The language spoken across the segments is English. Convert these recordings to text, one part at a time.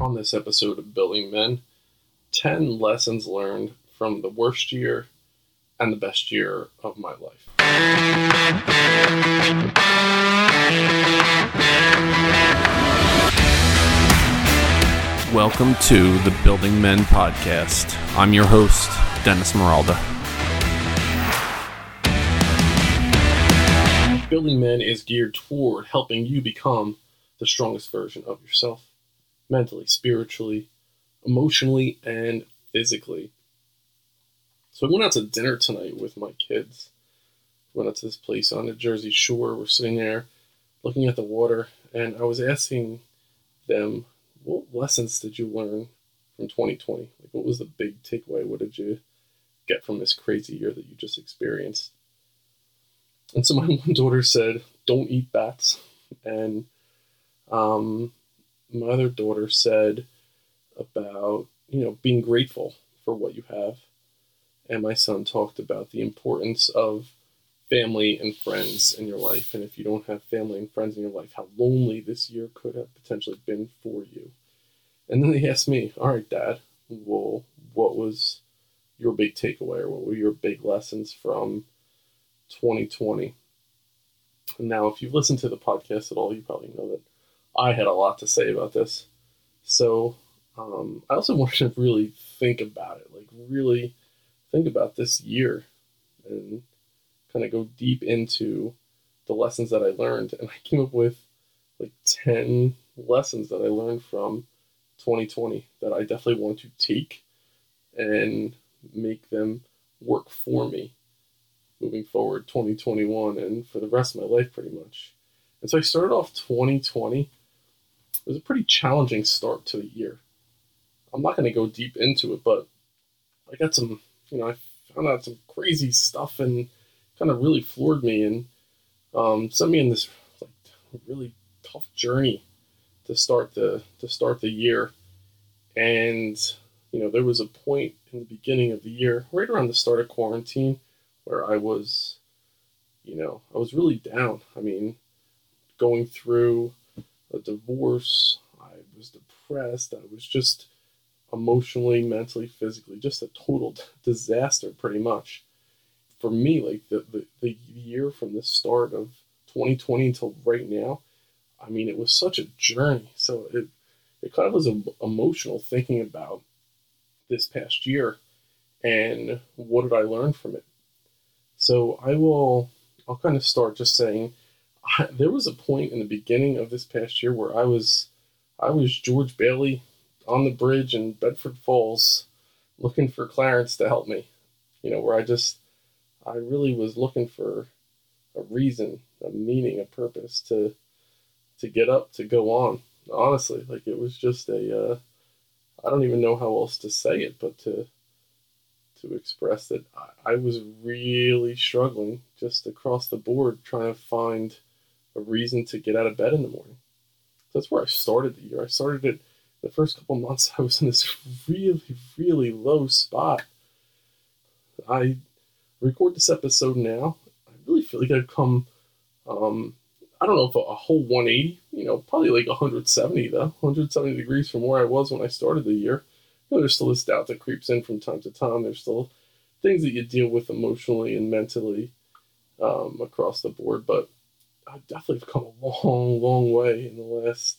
On this episode of Building Men, 10 lessons learned from the worst year and the best year of my life. Welcome to the Building Men podcast. I'm your host, Dennis Meralda. Building Men is geared toward helping you become the strongest version of yourself mentally, spiritually, emotionally, and physically. So I went out to dinner tonight with my kids. Went out to this place on the Jersey Shore. We're sitting there looking at the water, and I was asking them, what lessons did you learn from 2020? Like, what was the big takeaway? What did you get from this crazy year that you just experienced? And so my one daughter said, don't eat bats. And um, my other daughter said about, you know, being grateful for what you have. And my son talked about the importance of family and friends in your life. And if you don't have family and friends in your life, how lonely this year could have potentially been for you. And then he asked me, All right, Dad, well, what was your big takeaway or what were your big lessons from 2020? And now, if you've listened to the podcast at all, you probably know that I had a lot to say about this. So um, I also wanted to really think about it, like really think about this year and kind of go deep into the lessons that I learned. And I came up with like 10 lessons that I learned from 2020 that I definitely want to take and make them work for me moving forward 2021 and for the rest of my life pretty much. And so I started off 2020 it was a pretty challenging start to the year. I'm not going to go deep into it, but I got some, you know, I found out some crazy stuff and kind of really floored me and um, sent me in this like really tough journey to start the to start the year. And you know, there was a point in the beginning of the year, right around the start of quarantine, where I was, you know, I was really down. I mean, going through a divorce. I was depressed. I was just emotionally, mentally, physically, just a total disaster, pretty much. For me, like the, the, the year from the start of 2020 until right now, I mean, it was such a journey. So it, it kind of was emotional thinking about this past year and what did I learn from it. So I will, I'll kind of start just saying I, there was a point in the beginning of this past year where I was I was George Bailey on the bridge in Bedford Falls looking for Clarence to help me. You know, where I just I really was looking for a reason, a meaning, a purpose to to get up, to go on. Honestly, like it was just a uh, I don't even know how else to say it, but to to express that I, I was really struggling just across the board trying to find a reason to get out of bed in the morning. So that's where I started the year. I started it the first couple months. I was in this really, really low spot. I record this episode now. I really feel like I've come, um, I don't know if a, a whole 180, you know, probably like 170 though, 170 degrees from where I was when I started the year. You know, there's still this doubt that creeps in from time to time. There's still things that you deal with emotionally and mentally um, across the board, but I've definitely come a long, long way in the last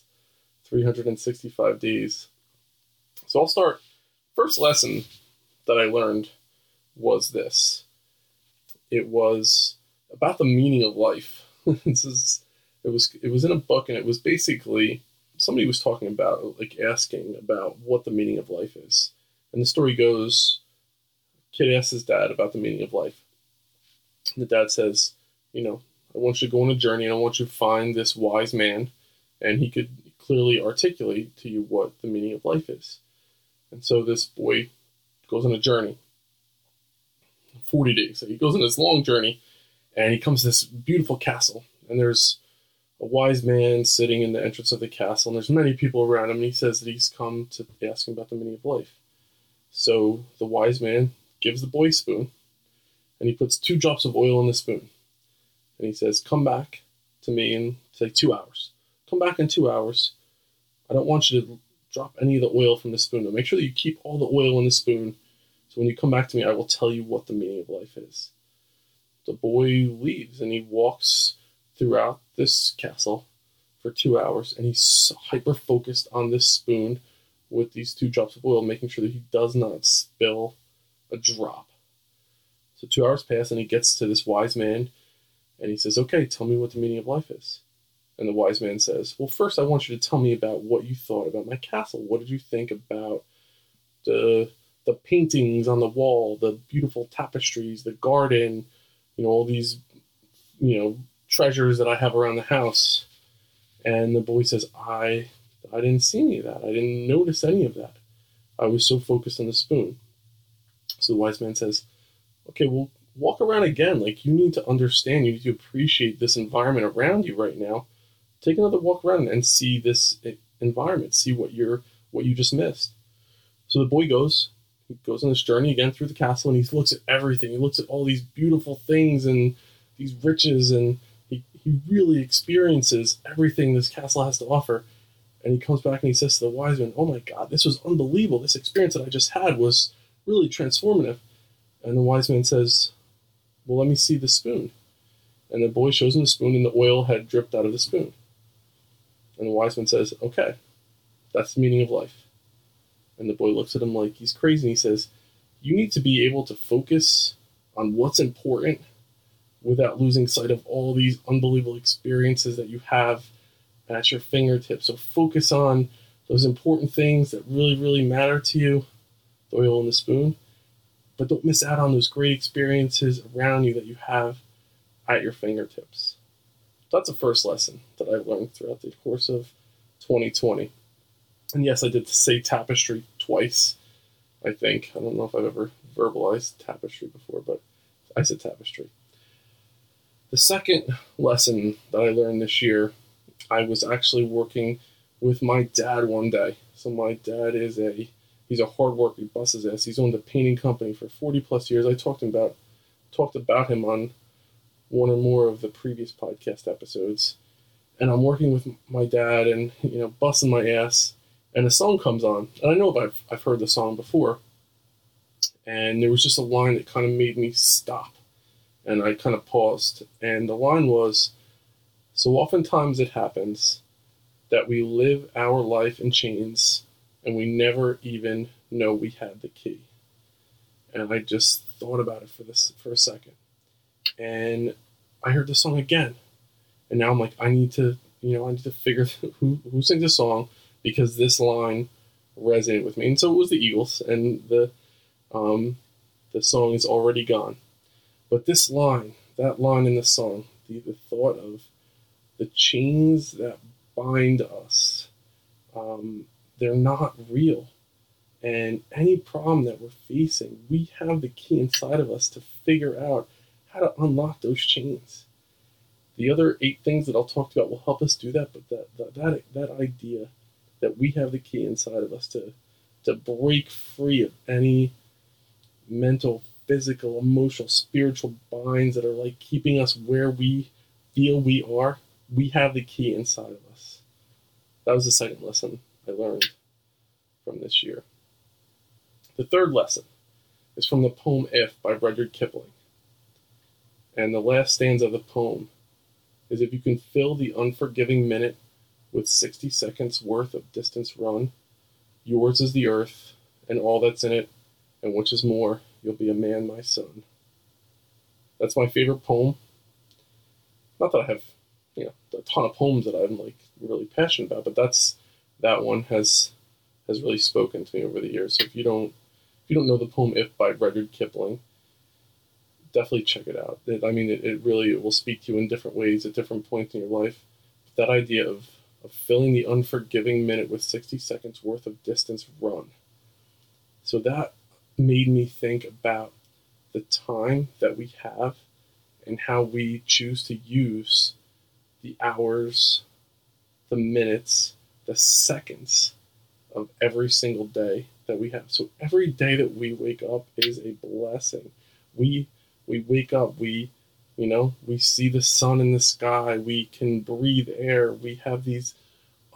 365 days. So I'll start. First lesson that I learned was this. It was about the meaning of life. this is it was it was in a book and it was basically somebody was talking about like asking about what the meaning of life is. And the story goes kid asks his dad about the meaning of life. And the dad says, you know, I want you to go on a journey and I want you to find this wise man. And he could clearly articulate to you what the meaning of life is. And so this boy goes on a journey 40 days. So he goes on this long journey and he comes to this beautiful castle. And there's a wise man sitting in the entrance of the castle. And there's many people around him. And he says that he's come to ask him about the meaning of life. So the wise man gives the boy a spoon and he puts two drops of oil in the spoon and he says, "Come back to me in say two hours. Come back in two hours. I don't want you to drop any of the oil from the spoon. Now make sure that you keep all the oil in the spoon. So when you come back to me, I will tell you what the meaning of life is. The boy leaves and he walks throughout this castle for two hours and he's hyper focused on this spoon with these two drops of oil, making sure that he does not spill a drop. So two hours pass and he gets to this wise man and he says, Okay, tell me what the meaning of life is. And the wise man says, Well, first I want you to tell me about what you thought about my castle. What did you think about the the paintings on the wall, the beautiful tapestries, the garden, you know, all these, you know, treasures that I have around the house. And the boy says, I I didn't see any of that. I didn't notice any of that. I was so focused on the spoon. So the wise man says, Okay, well, walk around again. Like you need to understand, you need to appreciate this environment around you right now. Take another walk around and see this environment. See what you're what you just missed. So the boy goes, he goes on this journey again through the castle, and he looks at everything. He looks at all these beautiful things and these riches, and he, he really experiences everything this castle has to offer. And he comes back and he says to the wise man, "Oh my God, this was unbelievable. This experience that I just had was really transformative." And the wise man says, well, let me see the spoon. And the boy shows him the spoon, and the oil had dripped out of the spoon. And the wise man says, Okay, that's the meaning of life. And the boy looks at him like he's crazy, and he says, You need to be able to focus on what's important without losing sight of all these unbelievable experiences that you have at your fingertips. So focus on those important things that really, really matter to you the oil in the spoon but don't miss out on those great experiences around you that you have at your fingertips. That's the first lesson that I learned throughout the course of 2020. And yes, I did say tapestry twice, I think. I don't know if I've ever verbalized tapestry before, but I said tapestry. The second lesson that I learned this year, I was actually working with my dad one day. So, my dad is a He's a hard worker. He busts his ass. He's owned a painting company for 40 plus years. I talked about talked about him on one or more of the previous podcast episodes. And I'm working with my dad and you know busting my ass, and a song comes on, and I know I've I've heard the song before. And there was just a line that kind of made me stop, and I kind of paused. And the line was, "So oftentimes it happens that we live our life in chains." And we never even know we had the key. And I just thought about it for this for a second, and I heard the song again, and now I'm like, I need to, you know, I need to figure who who sings the song because this line resonated with me, and so it was the Eagles, and the um, the song is already gone, but this line, that line in the song, the, the thought of the chains that bind us. Um, they're not real. And any problem that we're facing, we have the key inside of us to figure out how to unlock those chains. The other eight things that I'll talk about will help us do that, but that that that, that idea that we have the key inside of us to to break free of any mental, physical, emotional, spiritual binds that are like keeping us where we feel we are, we have the key inside of us. That was the second lesson. I learned from this year. The third lesson is from the poem If by Rudyard Kipling. And the last stanza of the poem is if you can fill the unforgiving minute with 60 seconds worth of distance run, yours is the earth and all that's in it, and which is more, you'll be a man, my son. That's my favorite poem. Not that I have, you know, a ton of poems that I'm like really passionate about, but that's that one has has really spoken to me over the years. So if you don't if you don't know the poem "If" by Rudyard Kipling, definitely check it out. It, I mean, it, it really it will speak to you in different ways at different points in your life. But that idea of of filling the unforgiving minute with 60 seconds worth of distance run. So that made me think about the time that we have and how we choose to use the hours, the minutes, the seconds of every single day that we have. So every day that we wake up is a blessing. We we wake up, we you know, we see the sun in the sky, we can breathe air, we have these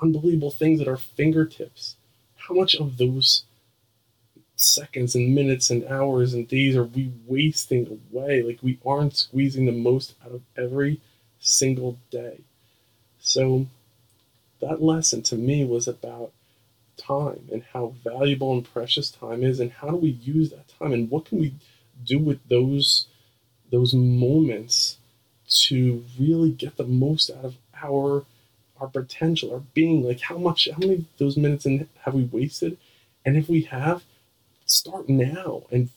unbelievable things at our fingertips. how much of those seconds and minutes and hours and days are we wasting away? Like we aren't squeezing the most out of every single day. So that lesson to me was about time and how valuable and precious time is and how do we use that time and what can we do with those those moments to really get the most out of our our potential, our being. Like how much, how many of those minutes in have we wasted? And if we have, start now and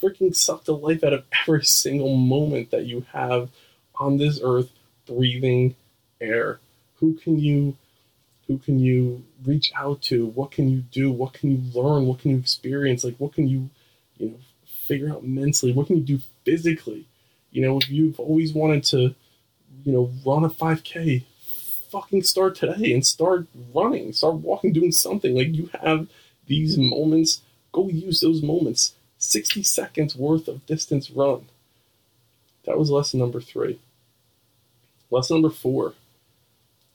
freaking suck the life out of every single moment that you have on this earth, breathing air. Who can you, who can you reach out to? What can you do? What can you learn? What can you experience? Like what can you, you know, figure out mentally? What can you do physically? You know, if you've always wanted to, you know, run a 5K, fucking start today and start running, start walking, doing something. Like you have these moments, go use those moments. 60 seconds worth of distance run. That was lesson number three. Lesson number four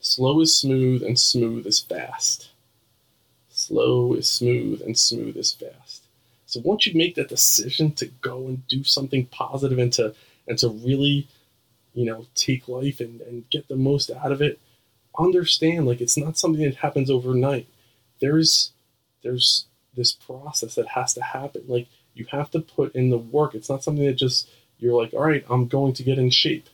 slow is smooth and smooth is fast. Slow is smooth and smooth is fast. So once you make that decision to go and do something positive and to and to really, you know, take life and, and get the most out of it, understand like it's not something that happens overnight. There's there's this process that has to happen. Like you have to put in the work. It's not something that just you're like, all right, I'm going to get in shape,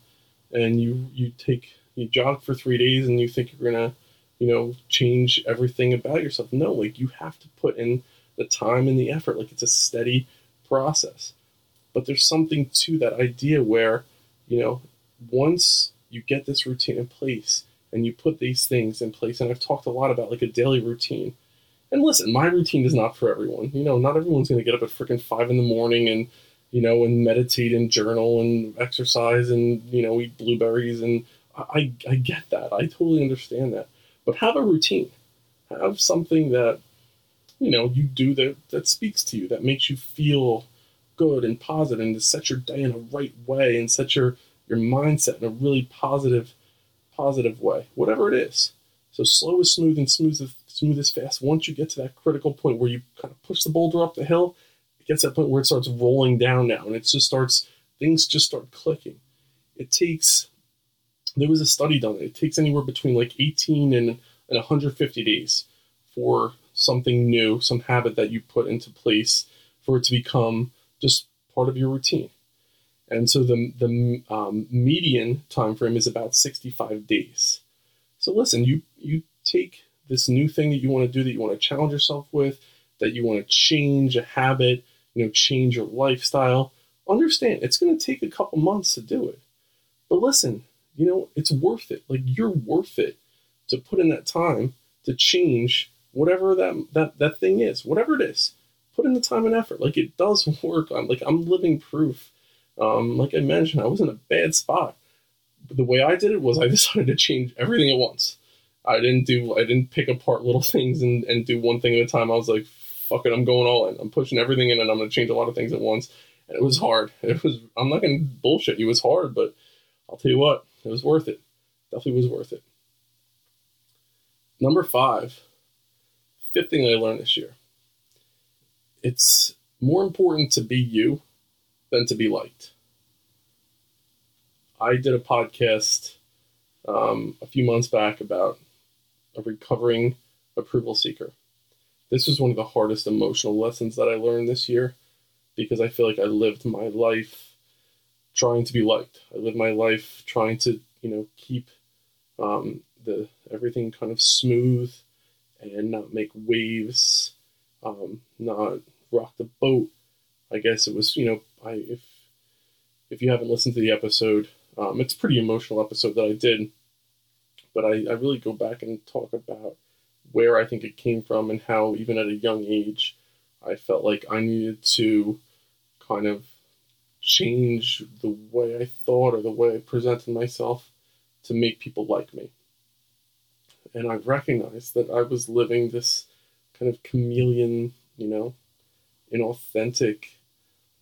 and you you take you jog for three days and you think you're gonna, you know, change everything about yourself. No, like you have to put in the time and the effort. Like it's a steady process. But there's something to that idea where, you know, once you get this routine in place, and you put these things in place. And I've talked a lot about like a daily routine. And listen, my routine is not for everyone. You know, not everyone's going to get up at freaking five in the morning and, you know, and meditate and journal and exercise and, you know, eat blueberries. And I, I get that. I totally understand that. But have a routine. Have something that, you know, you do that, that speaks to you, that makes you feel good and positive and to set your day in a right way and set your, your mindset in a really positive positive way, whatever it is. So slow is smooth and smooth is, smooth is fast. Once you get to that critical point where you kind of push the boulder up the hill, it gets to that point where it starts rolling down now and it just starts, things just start clicking. It takes, there was a study done, it takes anywhere between like 18 and, and 150 days for something new, some habit that you put into place for it to become just part of your routine and so the the um, median time frame is about 65 days. So listen, you you take this new thing that you want to do that you want to challenge yourself with, that you want to change a habit, you know, change your lifestyle. Understand, it's going to take a couple months to do it. But listen, you know, it's worth it. Like you're worth it to put in that time to change whatever that that that thing is, whatever it is. Put in the time and effort. Like it does work. I'm like I'm living proof um, like I mentioned, I was in a bad spot. But the way I did it was I decided to change everything at once. I didn't do I didn't pick apart little things and, and do one thing at a time. I was like, fuck it, I'm going all in. I'm pushing everything in and I'm gonna change a lot of things at once. And it was hard. It was I'm not gonna bullshit you, it was hard, but I'll tell you what, it was worth it. Definitely was worth it. Number five, fifth thing I learned this year. It's more important to be you than to be liked. I did a podcast um, a few months back about a recovering approval seeker. This was one of the hardest emotional lessons that I learned this year because I feel like I lived my life trying to be liked. I live my life trying to, you know, keep um, the everything kind of smooth and not make waves, um, not rock the boat. I guess it was, you know, I if if you haven't listened to the episode, um, it's a pretty emotional episode that I did, but I, I really go back and talk about where I think it came from and how even at a young age, I felt like I needed to kind of change the way I thought or the way I presented myself to make people like me. And I recognized that I was living this kind of chameleon, you know, inauthentic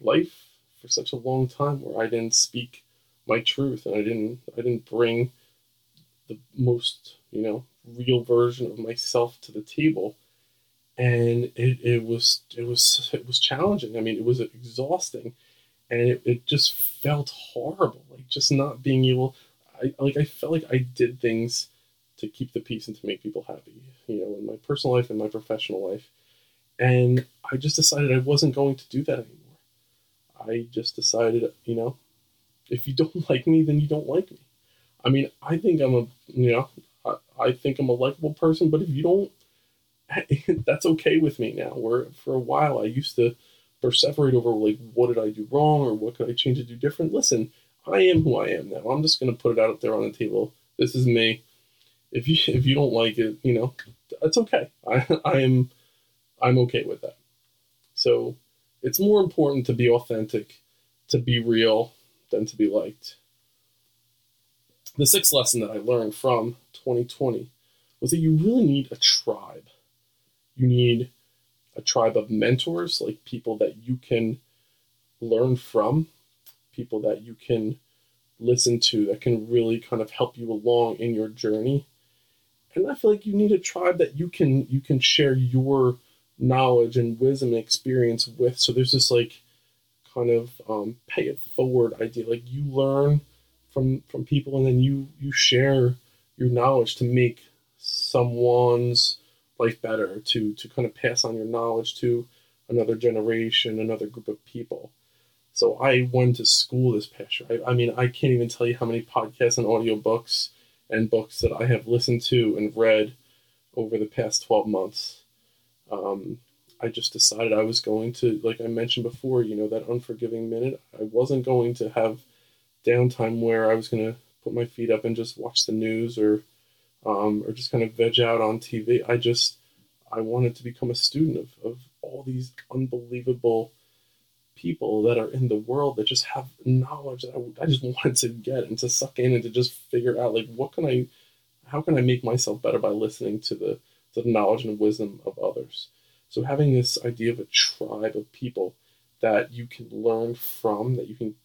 life for such a long time where I didn't speak my truth and I didn't I didn't bring the most, you know, real version of myself to the table. and it, it was it was it was challenging. I mean, it was exhausting, and it, it just felt horrible. Like just not being able. I like I felt like I did things to keep the peace and to make people happy. You know, in my personal life and my professional life, and I just decided I wasn't going to do that anymore. I just decided, you know, if you don't like me, then you don't like me. I mean, I think I'm a, you know, I, I think I'm a likable person, but if you don't that's okay with me now. Where for a while I used to perseverate over like what did I do wrong or what could I change to do different. Listen, I am who I am now. I'm just gonna put it out there on the table. This is me. If you if you don't like it, you know, that's okay. I I am I'm okay with that. So it's more important to be authentic, to be real, than to be liked. The sixth lesson that I learned from 2020 was that you really need a tribe you need a tribe of mentors, like people that you can learn from, people that you can listen to that can really kind of help you along in your journey. And I feel like you need a tribe that you can you can share your knowledge and wisdom and experience with. So there's this like kind of um, pay it forward idea. Like you learn from from people and then you you share your knowledge to make someone's life better, to to kind of pass on your knowledge to another generation, another group of people. So I went to school this past year. I, I mean, I can't even tell you how many podcasts and audiobooks and books that I have listened to and read over the past 12 months. Um, I just decided I was going to, like I mentioned before, you know, that unforgiving minute. I wasn't going to have downtime where I was going to put my feet up and just watch the news or um, or just kind of veg out on TV. I just I wanted to become a student of, of all these unbelievable people that are in the world that just have knowledge that I, I just wanted to get and to suck in and to just figure out like what can I how can I make myself better by listening to the to the knowledge and wisdom of others. So having this idea of a tribe of people that you can learn from, that you can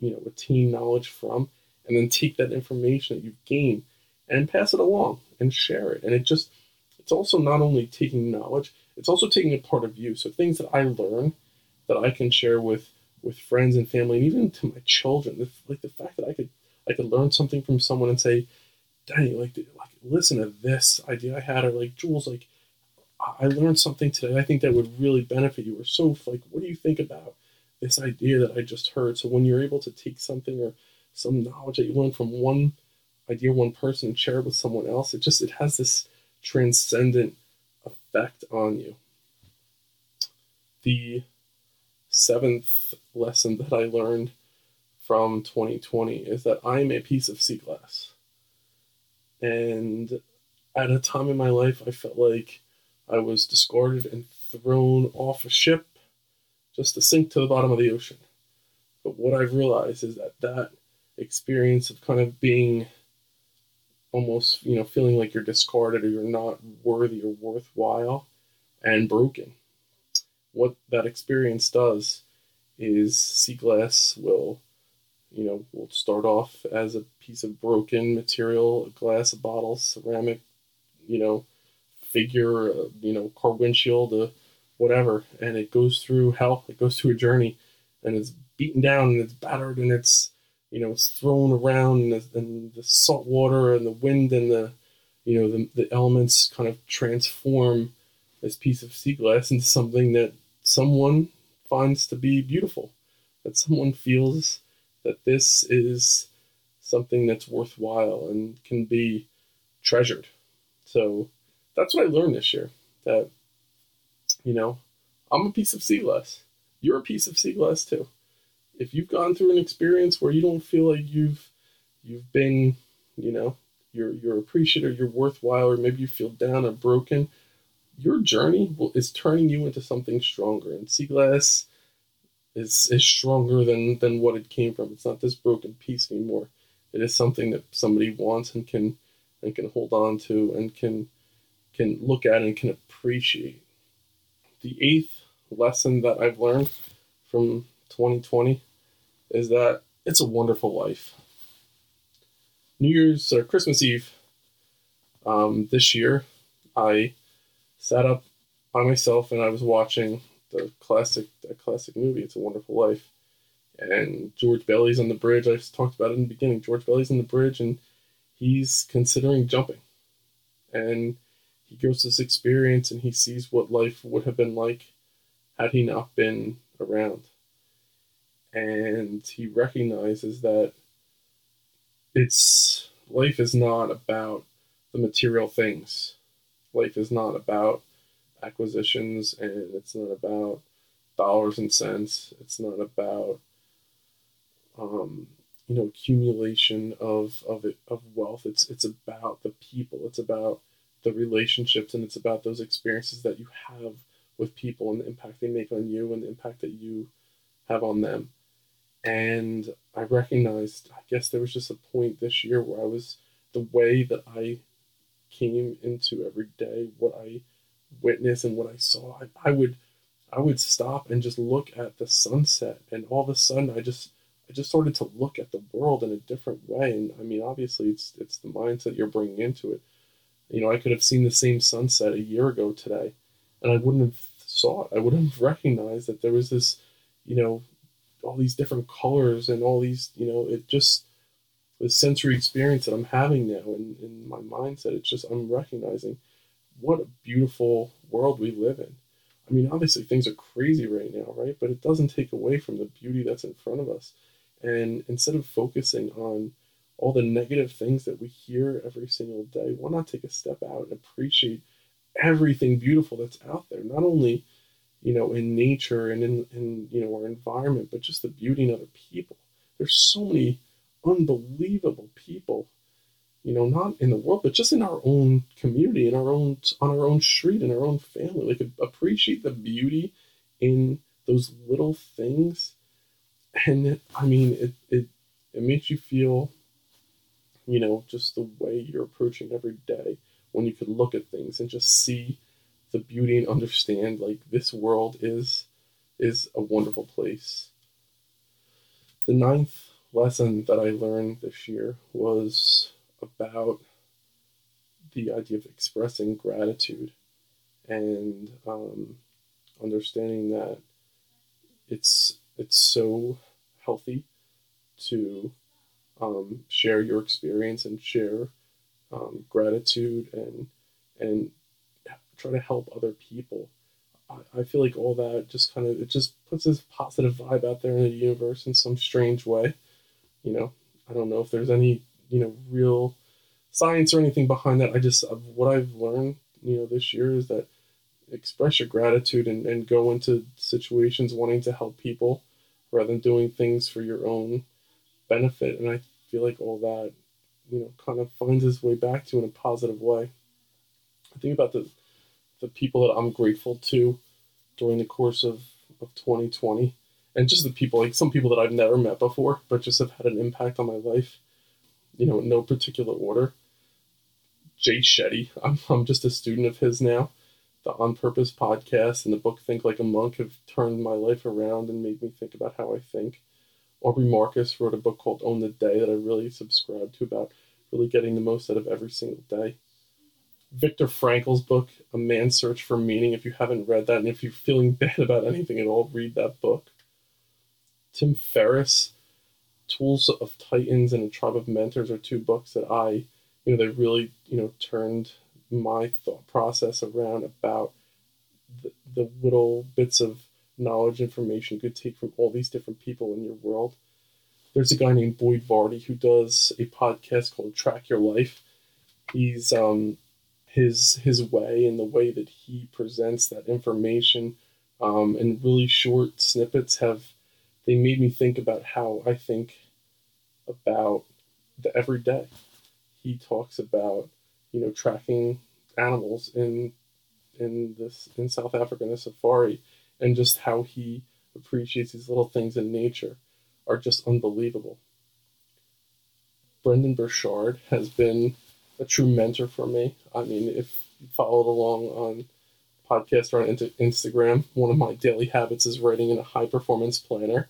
you know attain knowledge from, and then take that information that you've gained and pass it along and share it. And it just, it's also not only taking knowledge, it's also taking a part of you. So things that I learn that I can share with with friends and family, and even to my children. The, like the fact that I could I could learn something from someone and say, "Danny, like like listen to this idea I had," or like Jules, like I learned something today. I think that would really benefit you. Or so like, what do you think about this idea that I just heard? So when you're able to take something or some knowledge that you learned from one idea one person and share it with someone else, it just it has this transcendent effect on you. The seventh lesson that I learned from 2020 is that I'm a piece of sea glass. And at a time in my life, I felt like I was discarded and thrown off a ship just to sink to the bottom of the ocean. But what I've realized is that that experience of kind of being almost you know feeling like you're discarded or you're not worthy or worthwhile and broken. What that experience does is sea glass will you know will start off as a piece of broken material a glass a bottle ceramic you know figure uh, you know car windshield uh, whatever and it goes through hell. It goes through a journey and it's beaten down and it's battered and it's you know, it's thrown around and the, and the salt water and the wind and the, you know, the, the elements kind of transform this piece of sea glass into something that someone finds to be beautiful, that someone feels that this is something that's worthwhile and can be treasured. So that's what I learned this year that, you know, I'm a piece of sea glass. You're a piece of sea glass too if you've gone through an experience where you don't feel like you've you've been, you know, you're you're appreciated, or you're worthwhile, or maybe you feel down or broken, your journey will, is turning you into something stronger. And sea glass is is stronger than than what it came from. It's not this broken piece anymore. It is something that somebody wants and can and can hold on to and can can look at and can appreciate. The eighth lesson that I've learned from 2020 is that it's a wonderful life. New Year's or Christmas Eve um, this year, I sat up by myself and I was watching the classic that classic movie, It's a Wonderful Life. And George Bailey's on the bridge. I talked about it in the beginning. George Bailey's on the bridge and he's considering jumping. And he goes this experience and he sees what life would have been like had he not been around. And he recognizes that it's life is not about the material things. Life is not about acquisitions and it's not about dollars and cents. It's not about um, you know accumulation of of it of wealth. It's it's about the people. It's about the relationships and it's about those experiences that you have with people and the impact they make on you and the impact that you have on them. And I recognized, I guess there was just a point this year where I was the way that I came into every day, what I witnessed and what I saw, I, I would I would stop and just look at the sunset and all of a sudden I just I just started to look at the world in a different way. And I mean obviously it's it's the mindset you're bringing into it. You know, I could have seen the same sunset a year ago today and I wouldn't have saw it. I wouldn't have recognized that there was this, you know, all these different colors and all these, you know, it just the sensory experience that I'm having now in, in my mindset, it's just I'm recognizing what a beautiful world we live in. I mean, obviously things are crazy right now, right? But it doesn't take away from the beauty that's in front of us. And instead of focusing on all the negative things that we hear every single day, why not take a step out and appreciate everything beautiful that's out there? Not only, you know, in nature and in, in you know our environment, but just the beauty in other people. There's so many unbelievable people, you know, not in the world, but just in our own community, in our own on our own street, in our own family. Like appreciate the beauty in those little things. And it, I mean, it, it it makes you feel, you know, just the way you're approaching every day when you could look at things and just see the beauty and understand like this world is is a wonderful place. The ninth lesson that I learned this year was about the idea of expressing gratitude and um, understanding that it's it's so healthy to um, share your experience and share um, gratitude and and try to help other people. I, I feel like all that just kind of it just puts this positive vibe out there in the universe in some strange way you know, I don't know if there's any, you know, real science or anything behind that. I just, what I've learned, you know, this year is that express your gratitude and, and go into situations wanting to help people rather than doing things for your own benefit. And I feel like all that, you know, kind of finds its way back to in a positive way. I think about the the people that I'm grateful to during the course of, of 2020 and just the people, like some people that I've never met before, but just have had an impact on my life, you know, in no particular order. Jay Shetty, I'm, I'm just a student of his now. The On Purpose podcast and the book Think Like a Monk have turned my life around and made me think about how I think. Aubrey Marcus wrote a book called Own the Day that I really subscribe to about really getting the most out of every single day. Viktor Frankl's book, A Man's Search for Meaning. If you haven't read that and if you're feeling bad about anything at all, read that book. Tim Ferriss, Tools of Titans and a Tribe of Mentors are two books that I, you know, they really, you know, turned my thought process around about the, the little bits of knowledge, information you could take from all these different people in your world. There's a guy named Boyd Varty who does a podcast called Track Your Life. He's um, his his way and the way that he presents that information um, in really short snippets have they made me think about how I think about the everyday. He talks about, you know, tracking animals in in this in South Africa in a safari and just how he appreciates these little things in nature are just unbelievable. Brendon Burchard has been a true mentor for me. I mean, if you followed along on podcast or on Instagram, one of my daily habits is writing in a high performance planner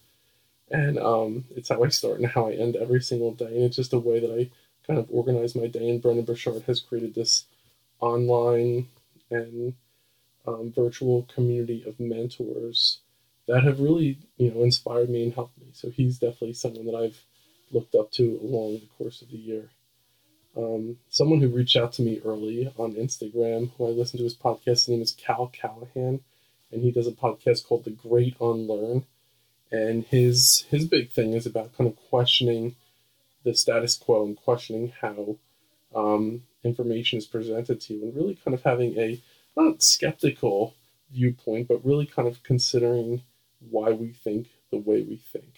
and um, it's how I start and how I end every single day. And it's just a way that I kind of organize my day. And Brendon Burchard has created this online and um, virtual community of mentors that have really, you know, inspired me and helped me. So he's definitely someone that I've looked up to along the course of the year. Um, someone who reached out to me early on Instagram, who I listened to his podcast, his name is Cal Callahan, and he does a podcast called The Great Unlearn. And his his big thing is about kind of questioning the status quo and questioning how um, information is presented to you, and really kind of having a not skeptical viewpoint, but really kind of considering why we think the way we think.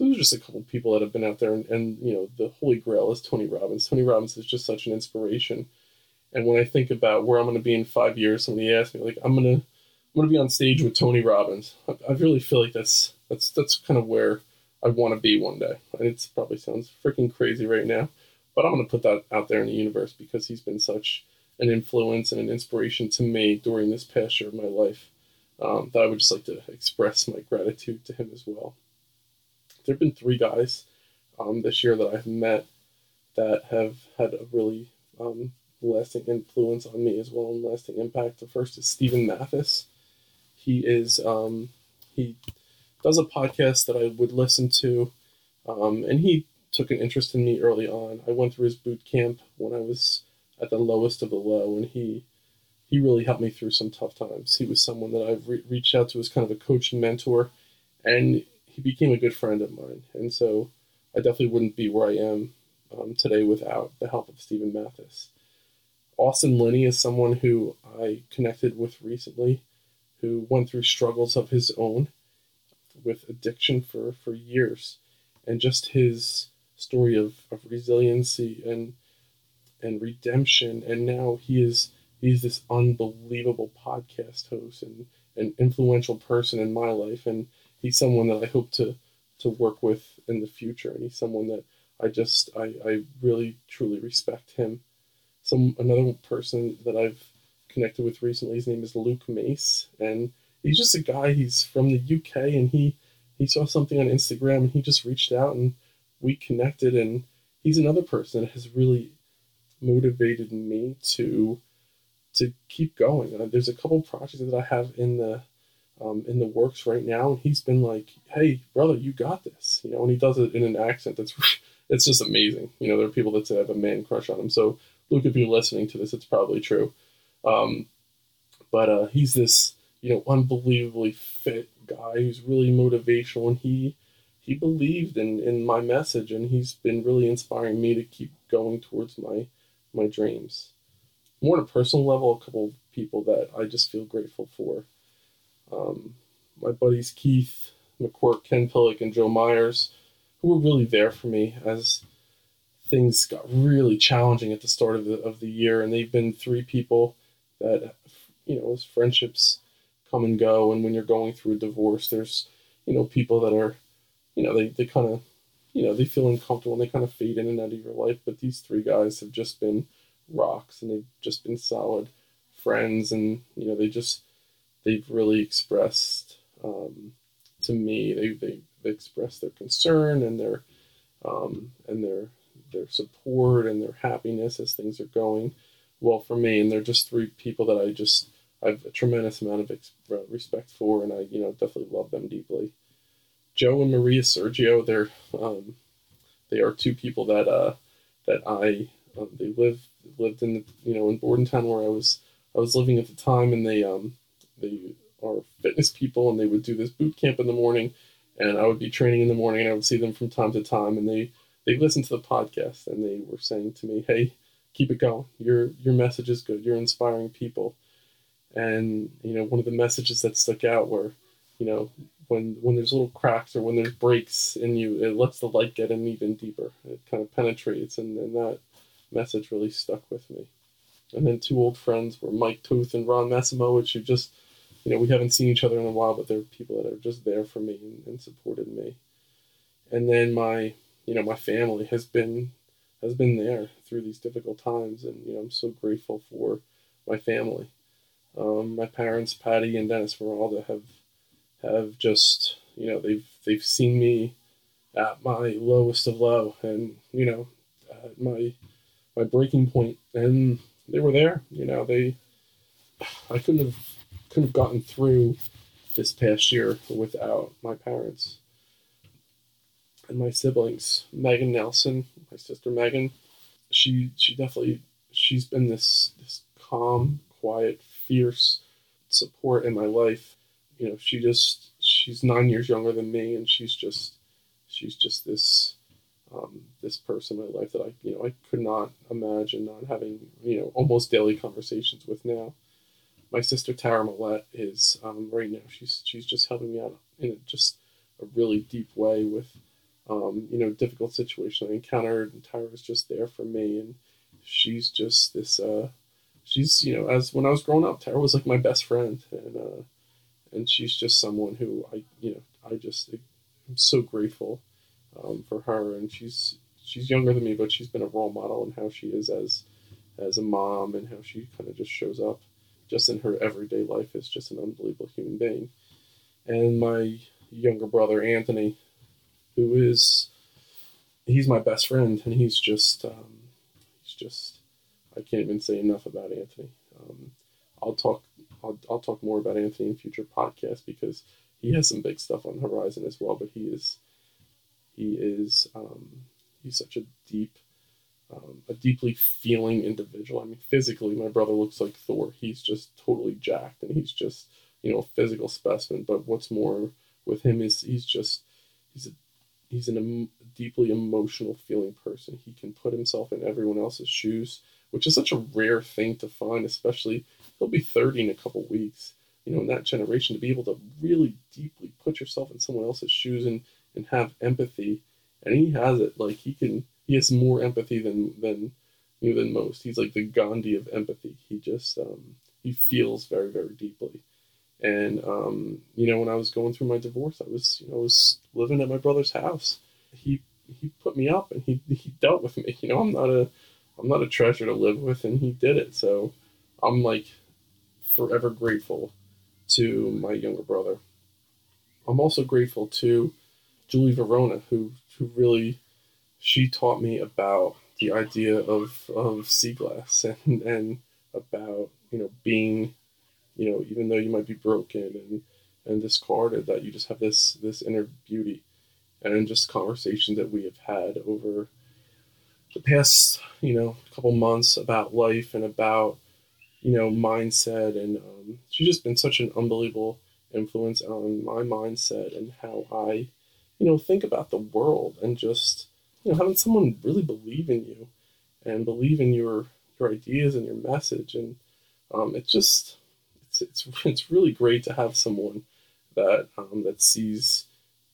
So there's just a couple people that have been out there, and, and you know, the holy grail is Tony Robbins. Tony Robbins is just such an inspiration. And when I think about where I'm going to be in five years, somebody asks me, like, I'm gonna, I'm gonna be on stage with Tony Robbins. I, I really feel like that's that's that's kind of where I want to be one day. And it probably sounds freaking crazy right now, but I'm gonna put that out there in the universe because he's been such an influence and an inspiration to me during this past year of my life um, that I would just like to express my gratitude to him as well. There have been three guys um, this year that I've met that have had a really um, lasting influence on me as well and lasting impact. The first is Stephen Mathis. He is um, he does a podcast that I would listen to, um, and he took an interest in me early on. I went through his boot camp when I was at the lowest of the low, and he he really helped me through some tough times. He was someone that I've re- reached out to as kind of a coach and mentor, and he became a good friend of mine. And so I definitely wouldn't be where I am um, today without the help of Stephen Mathis. Austin Linney is someone who I connected with recently, who went through struggles of his own with addiction for, for years, and just his story of, of resiliency and and redemption. And now he is he's this unbelievable podcast host and an influential person in my life. And he's someone that I hope to to work with in the future. And he's someone that I just I, I really truly respect him. Some another person that I've connected with recently, his name is Luke Mace, and he's just a guy. He's from the UK, and he he saw something on Instagram, and he just reached out, and we connected. And he's another person that has really motivated me to to keep going. Uh, there's a couple projects that I have in the um, in the works right now, and he's been like, "Hey, brother, you got this," you know, and he does it in an accent that's it's just amazing. You know, there are people that have a man crush on him. So, Luke, if you're listening to this, it's probably true. Um, but uh, he's this you know unbelievably fit guy who's really motivational, and he he believed in in my message, and he's been really inspiring me to keep going towards my my dreams. More on a personal level, a couple people that I just feel grateful for. Um, my buddies Keith McQuirk, Ken Pillock, and Joe Myers, who were really there for me as things got really challenging at the start of the of the year, and they've been three people that you know as friendships come and go, and when you're going through a divorce, there's you know people that are you know they they kind of you know they feel uncomfortable and they kind of fade in and out of your life, but these three guys have just been rocks, and they've just been solid friends, and you know they just they've really expressed um, to me they, they they expressed their concern and their um, and their their support and their happiness as things are going well for me, and they're just three people that I just I've a tremendous amount of ex- uh, respect for, and I you know definitely love them deeply. Joe and Maria Sergio, they're um, they are two people that uh, that I um, they live lived in the, you know in Bordentown where I was I was living at the time, and they um they are fitness people, and they would do this boot camp in the morning, and I would be training in the morning, and I would see them from time to time, and they they listened to the podcast, and they were saying to me, "Hey, keep it going. Your your message is good. You're inspiring people." And you know, one of the messages that stuck out were, you know, when when there's little cracks or when there's breaks in you, it lets the light get in even deeper. It kind of penetrates, and, and that message really stuck with me. And then two old friends were Mike Toth and Ron Masimowicz, who just, you know, we haven't seen each other in a while, but they're people that are just there for me and, and supported me. And then my, you know, my family has been has been there through these difficult times, and you know, I'm so grateful for my family. Um, my parents, Patty and Dennis Meralda, have have just, you know, they've they've seen me at my lowest of low, and you know, at my my breaking point, and they were there. You know, they I couldn't have couldn't have gotten through this past year without my parents and my siblings. Megan Nelson, my sister Megan, she she definitely she's been this this calm, quiet, fierce support in my life. You know, she just she's nine years younger than me, and she's just she's just this um, this person in my life that I you know I could not imagine not having you know almost daily conversations with now. My sister Tara Millette is um, right now she's she's just helping me out in just a really deep way with um, you know difficult situation I encountered, and Tara's just there for me, and she's just this. Uh, she's you know as when I was growing up, Tara was like my best friend, and uh, and she's just someone who I you know I just I'm so grateful um, for her, and she's she's younger than me, but she's been a role model in how she is as as a mom and how she kind of just shows up just in her everyday life is just an unbelievable human being. And my younger brother Anthony, who is he's my best friend, and he's just um, he's just I can't even say enough about Anthony. Um, I'll talk I'll, I'll talk more about Anthony in future podcasts because he has some big stuff on the horizon as well. But he is he is um, he's such a deep um, a deeply feeling individual. I mean, physically, my brother looks like Thor. He's just totally jacked, and he's just you know a physical specimen. But what's more with him is he's just he's a he's an, a deeply emotional feeling person. He can put himself in everyone else's shoes, which is such a rare thing to find, especially he'll be 30 in a couple weeks. You know, in that generation, to be able to really deeply put yourself in someone else's shoes and, and have empathy. And he has it. Like he can, he has more empathy than, than, you know, than most. He's like the Gandhi of empathy. He just, um, he feels very, very deeply. And um, you know, when I was going through my divorce, I was, you know, I was living at my brother's house. He he put me up and he he dealt with me. You know, I'm not a I'm not a treasure to live with, and he did it. So I'm like forever grateful to my younger brother. I'm also grateful to Julie Verona, who who really she taught me about the idea of of sea glass and and about you know being you know, even though you might be broken and and discarded, that you just have this this inner beauty, and just conversations that we have had over the past, you know, couple months about life and about you know mindset, and um, she's just been such an unbelievable influence on my mindset and how I, you know, think about the world and just you know having someone really believe in you and believe in your your ideas and your message and um, it's just it's it's it's really great to have someone that um, that sees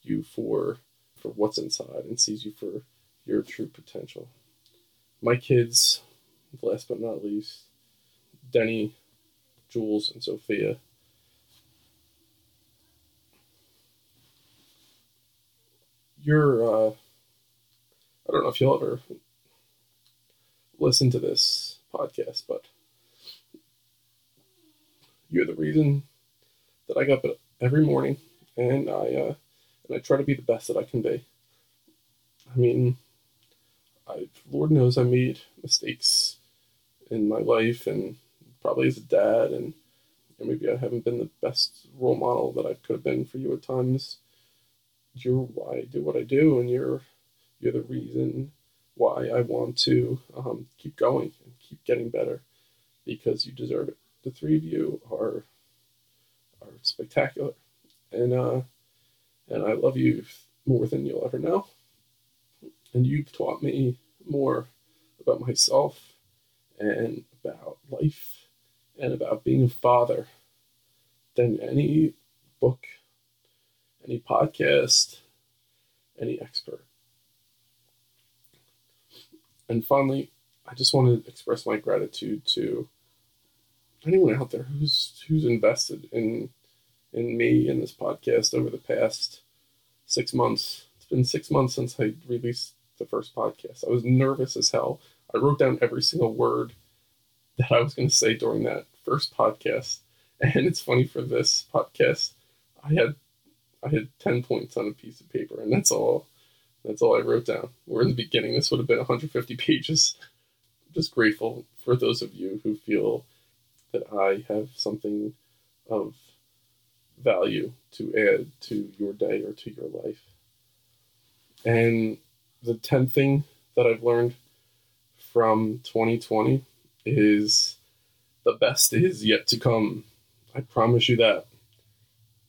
you for for what's inside and sees you for your true potential. My kids, last but not least, Denny, Jules, and Sophia. You're, uh, I don't know if you'll ever listen to this podcast, but you're the reason that I get up every morning and I uh, and I try to be the best that I can be. I mean, I Lord knows I made mistakes in my life and probably as a dad and, and maybe I haven't been the best role model that I could have been for you at times. You're why I do what I do and you're you're the reason why I want to um, keep going and keep getting better because you deserve it the three of you are are spectacular, and uh, and I love you more than you'll ever know. And you've taught me more about myself and about life and about being a father than any book, any podcast, any expert. And finally, I just want to express my gratitude to anyone out there who's who's invested in in me and this podcast over the past six months. It's been six months since I released the first podcast. I was nervous as hell. I wrote down every single word that I was going to say during that first podcast. And it's funny for this podcast, I had I had ten points on a piece of paper, and that's all. That's all I wrote down. We're in the beginning, this would have been 150 pages. I'm just grateful for those of you who feel that I have something of value to add to your day or to your life. And the 10th thing that I've learned from 2020 is the best is yet to come. I promise you that.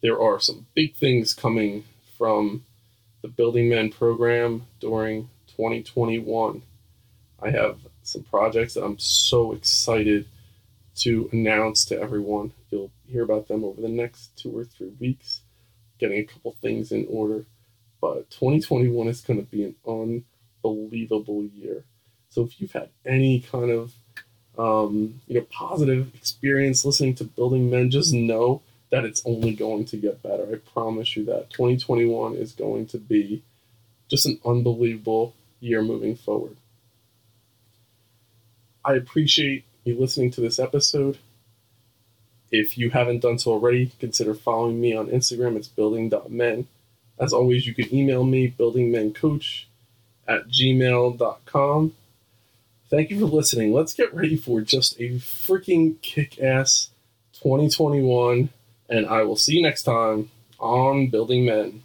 There are some big things coming from the Building Men program during 2021. I have some projects that I'm so excited to announce to everyone. You'll hear about them over the next two or three weeks, getting a couple things in order. But 2021 is going to be an unbelievable year. So if you've had any kind of um, you know positive experience listening to Building Men, just know that it's only going to get better. I promise you that 2021 is going to be just an unbelievable year moving forward. I appreciate you listening to this episode. If you haven't done so already, consider following me on Instagram. It's building.men. As always, you can email me, buildingmencoach at gmail.com. Thank you for listening. Let's get ready for just a freaking kick ass 2021 and I will see you next time on Building Men.